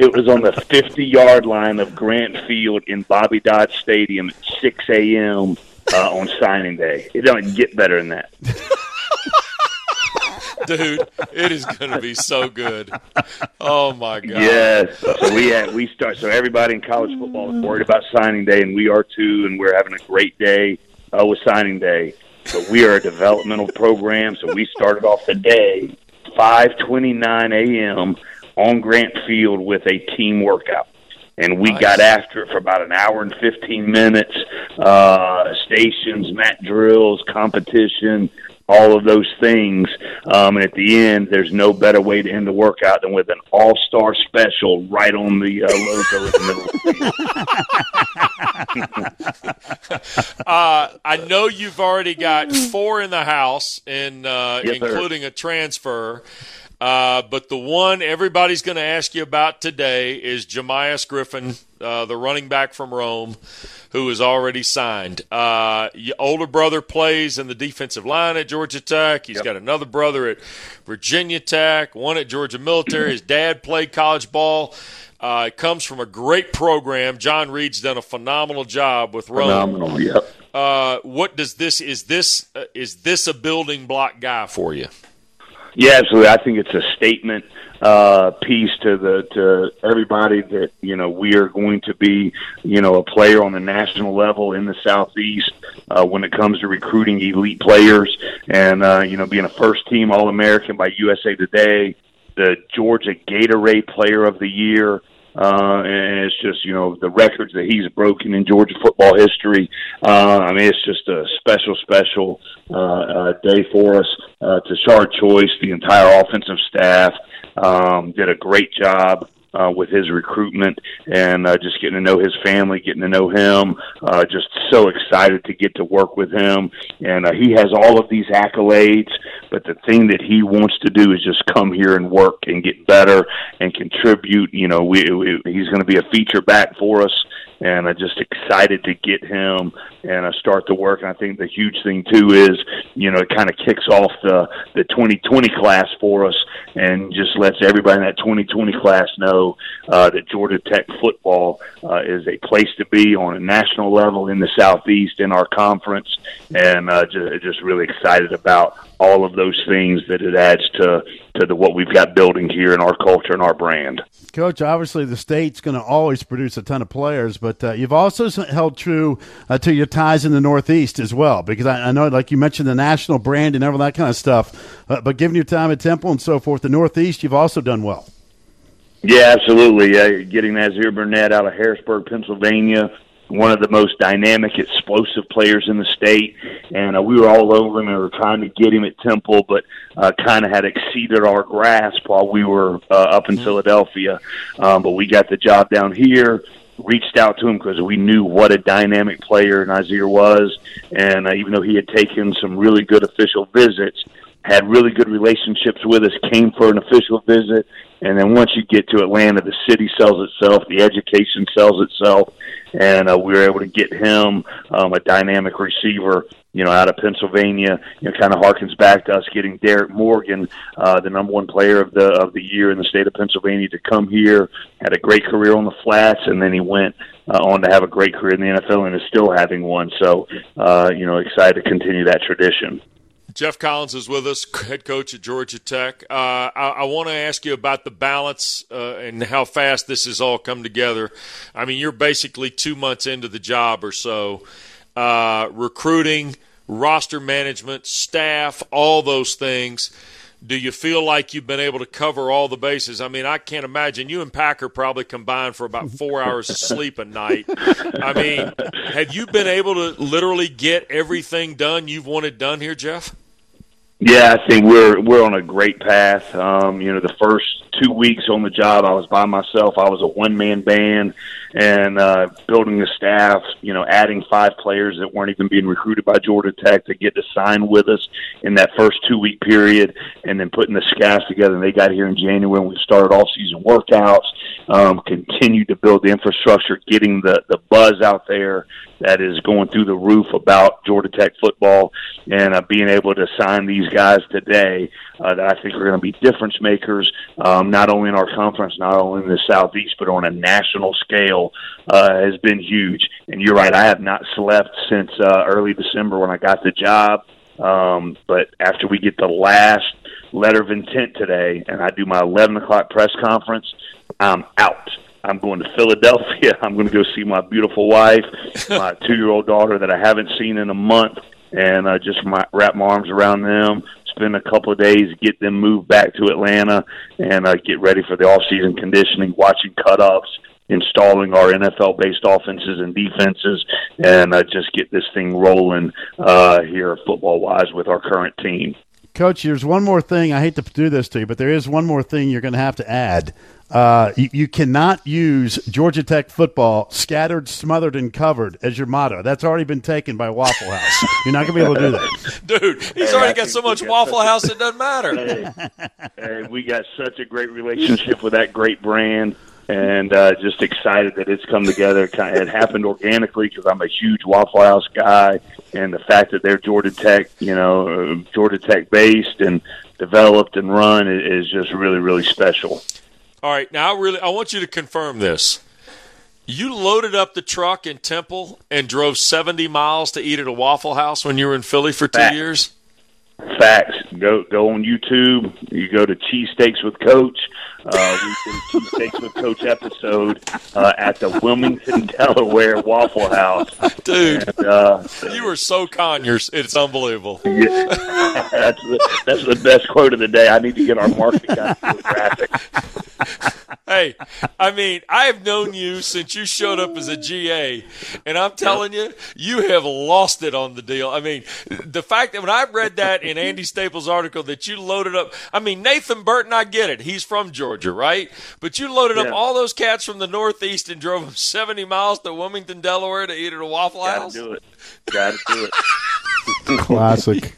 It was on the 50 yard line of Grant Field in Bobby Dodd Stadium at 6 a.m. Uh, on signing day. It don't get better than that. Dude, it is going to be so good. Oh my god! Yes, so we had, we start. So everybody in college football is worried about signing day, and we are too. And we're having a great day uh, with signing day. But we are a developmental program, so we started off the day 5:29 a.m. on Grant Field with a team workout and we Nice. got after it for about an hour and 15 minutes. Uh, stations, mat drills, competition, all of those things. Um, and at the end, there's no better way to end the workout than with an all-star special right on the uh, logo in the middle. Of. Uh, I know you've already got four in the house, in uh, Yes, sir. including a transfer. Uh, but the one everybody's going to ask you about today is Jamious Griffin, uh, the running back from Rome, who is already signed. Uh, your older brother plays in the defensive line at Georgia Tech. He's got another brother at Virginia Tech, one at Georgia Military. His dad played college ball. Uh, it comes from a great program. John Reid's done a phenomenal job with Rome. Phenomenal. Yep. Uh, what does this is this uh, is this a building block guy for you? Yeah, absolutely. I think it's a statement uh, piece to the to everybody that you know we are going to be you know a player on the national level in the southeast uh, when it comes to recruiting elite players and uh, you know being a first team All American by USA Today, the Georgia Gatorade Player of the Year. Uh, and it's just, you know, the records that he's broken in Georgia football history. Uh, I mean, it's just a special, special uh, uh, day for us. Uh, to Shard Choice, the entire offensive staff um, did a great job uh, with his recruitment and uh, just getting to know his family, getting to know him. Uh, just so excited to get to work with him. And uh, he has all of these accolades, but the thing that he wants to do is just come here and work and get better and contribute. You know, we, we he's going to be a feature back for us. And I'm just excited to get him and I start the work. And I think the huge thing too is, you know, it kind of kicks off the the 2020 class for us, and just lets everybody in that 2020 class know uh, that Georgia Tech football uh, is a place to be on a national level in the Southeast in our conference, and uh, just, just really excited about all of those things that it adds to to the, what we've got building here in our culture and our brand. Coach, obviously the state's going to always produce a ton of players, but uh, you've also held true uh, to your ties in the Northeast as well, because I, I know, like you mentioned, the national brand and all that kind of stuff. Uh, but given your time at Temple and so forth, the Northeast, you've also done well. Yeah, absolutely. Uh, getting Nazir Burnett out of Harrisburg, Pennsylvania, one of the most dynamic, explosive players in the state, and uh, we were all over him and we were trying to get him at Temple, but uh, kind of had exceeded our grasp while we were uh, up in Philadelphia. Um, but we got the job down here. Reached out to him because we knew what a dynamic player Nazir was, and uh, even though he had taken some really good official visits, had really good relationships with us, came for an official visit, and then once you get to Atlanta, the city sells itself, the education sells itself, and uh, we were able to get him um, a dynamic receiver, you know, out of Pennsylvania. You know, kind of harkens back to us getting Derrick Morgan, uh, the number one player of the of the year in the state of Pennsylvania, to come here. Had a great career on the flats, and then he went uh, on to have a great career in the NFL, and is still having one. So, uh, you know, excited to continue that tradition. Geoff Collins is with us, head coach at Georgia Tech. Uh, I, I want to ask you about the balance uh, and how fast this has all come together. I mean, you're basically two months into the job or so. Uh, recruiting, roster management, staff, all those things. Do you feel like you've been able to cover all the bases? I mean, I can't imagine you and Packer probably combined for about four hours of sleep a night. I mean, have you been able to literally get everything done you've wanted done here, Jeff? Yeah, I think we're we're on a great path. Um, you know, the first two weeks on the job, I was by myself. I was a one man band, and uh, building the staff. You know, adding five players that weren't even being recruited by Georgia Tech to get to sign with us in that first two week period, and then putting the scouts together. And they got here in January, and we started off season workouts. Um, continued to build the infrastructure, getting the the buzz out there that is going through the roof about Georgia Tech football, and uh, being able to sign these guys today uh, that I think are going to be difference makers, um, not only in our conference, not only in the Southeast, but on a national scale, uh, has been huge. And you're right, I have not slept since uh, early December when I got the job. Um, but after we get the last letter of intent today, and I do my 11 o'clock press conference, I'm out. I'm going to Philadelphia. I'm going to go see my beautiful wife, my two year old daughter that I haven't seen in a month, and uh, just my, wrap my arms around them. Spend a couple of days, get them moved back to Atlanta, and uh, get ready for the off season conditioning, watching cutoffs, installing our NFL based offenses and defenses, and uh, just get this thing rolling uh, here football wise with our current team. Coach, there's one more thing. I hate to do this to you, but there is one more thing you're going to have to add. Uh, you, you, cannot use Georgia Tech football scattered, smothered, and covered as your motto. That's already been taken by Waffle House. You're not going to be able to do that. Dude, he's hey, already got so much Waffle House it doesn't matter. Hey, hey, we got such a great relationship with that great brand and uh, just excited that it's come together. It happened organically because I'm a huge Waffle House guy, and the fact that they're Georgia Tech, you know, Georgia Tech based and developed and run is just really, really special. All right, now I really I want you to confirm this. You loaded up the truck in Temple and drove 70 miles to eat at a Waffle House when you were in Philly for two Facts. years. Facts. Go go on YouTube. You go to Cheesesteaks with Coach. Uh, we did a Cheesesteaks with Coach episode uh, at the Wilmington, Delaware Waffle House. Dude, and, uh, you were so Conyers. It's unbelievable. Yeah, that's the, that's the best quote of the day. I need to get our marketing guy to hey, I mean, I have known you since you showed up as a GA, and I'm telling you, you have lost it on the deal. I mean, the fact that when I read that in Andy Staples' article that you loaded up, I mean, Nathan Burton, I get it. He's from Georgia, right? But you loaded yeah. up all those cats from the Northeast and drove them 70 miles to Wilmington, Delaware to eat at a Waffle Gotta House? do it. Gotta do it. Classic.